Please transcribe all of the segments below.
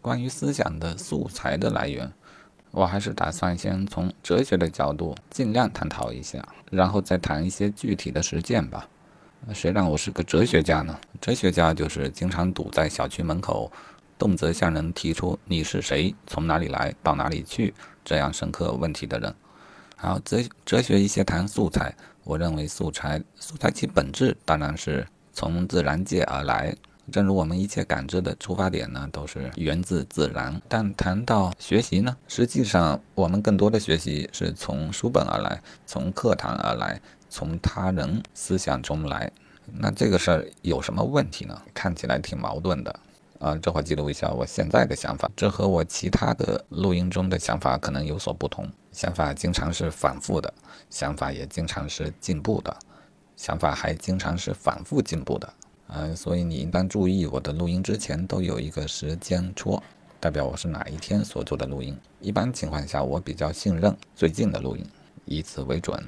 关于思想的素材的来源，我还是打算先从哲学的角度尽量探讨一下，然后再谈一些具体的实践吧。谁让我是个哲学家呢？哲学家就是经常堵在小区门口，动辄向人提出“你是谁？从哪里来？到哪里去？”这样深刻问题的人。好，哲哲学一些谈素材。我认为素材素材其本质当然是从自然界而来，正如我们一切感知的出发点呢，都是源自自然。但谈到学习呢，实际上我们更多的学习是从书本而来，从课堂而来，从他人思想中来。那这个事儿有什么问题呢？看起来挺矛盾的。啊，这会记录一下我现在的想法，这和我其他的录音中的想法可能有所不同。想法经常是反复的，想法也经常是进步的，想法还经常是反复进步的。嗯，所以你应当注意，我的录音之前都有一个时间戳，代表我是哪一天所做的录音。一般情况下，我比较信任最近的录音，以此为准。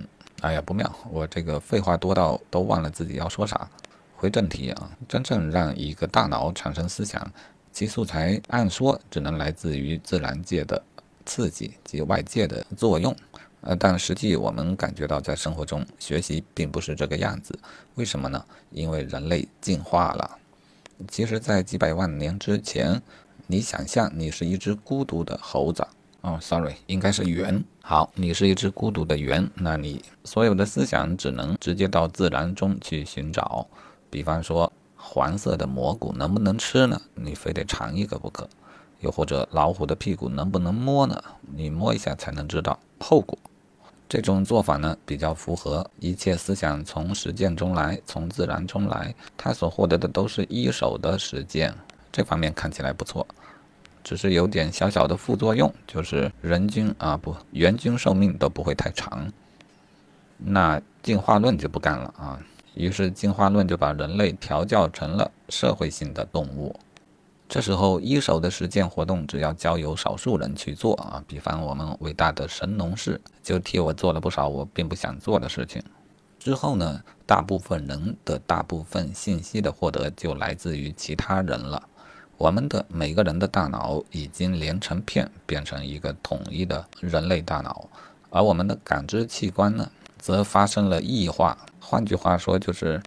哎呀，不妙，我这个废话多到都忘了自己要说啥。回正题啊，真正让一个大脑产生思想，其素材按说只能来自于自然界的刺激及外界的作用，呃，但实际我们感觉到在生活中学习并不是这个样子。为什么呢？因为人类进化了。其实，在几百万年之前，你想象你是一只孤独的猴子，哦，sorry，应该是猿。好，你是一只孤独的猿，那你所有的思想只能直接到自然中去寻找。比方说，黄色的蘑菇能不能吃呢？你非得尝一个不可。又或者，老虎的屁股能不能摸呢？你摸一下才能知道后果。这种做法呢，比较符合一切思想从实践中来，从自然中来，他所获得的都是一手的实践。这方面看起来不错，只是有点小小的副作用，就是人均啊不，人均寿命都不会太长。那进化论就不干了啊。于是进化论就把人类调教成了社会性的动物。这时候一手的实践活动只要交由少数人去做啊，比方我们伟大的神农氏就替我做了不少我并不想做的事情。之后呢，大部分人的大部分信息的获得就来自于其他人了。我们的每个人的大脑已经连成片，变成一个统一的人类大脑，而我们的感知器官呢，则发生了异化。换句话说，就是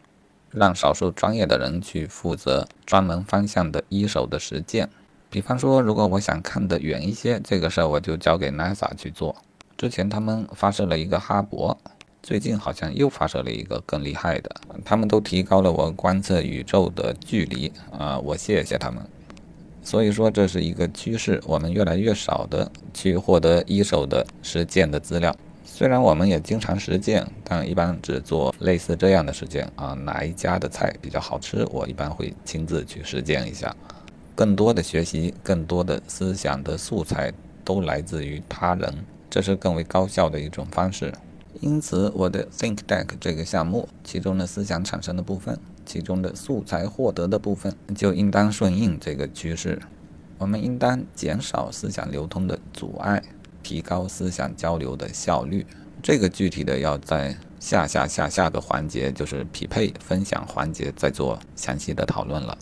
让少数专业的人去负责专门方向的一手的实践。比方说，如果我想看得远一些，这个事儿我就交给 NASA 去做。之前他们发射了一个哈勃，最近好像又发射了一个更厉害的。他们都提高了我观测宇宙的距离啊，我谢谢他们。所以说，这是一个趋势，我们越来越少的去获得一手的实践的资料。虽然我们也经常实践，但一般只做类似这样的实践啊。哪一家的菜比较好吃，我一般会亲自去实践一下。更多的学习，更多的思想的素材都来自于他人，这是更为高效的一种方式。因此，我的 Think Deck 这个项目，其中的思想产生的部分，其中的素材获得的部分，就应当顺应这个趋势。我们应当减少思想流通的阻碍。提高思想交流的效率，这个具体的要在下下下下个环节，就是匹配分享环节再做详细的讨论了。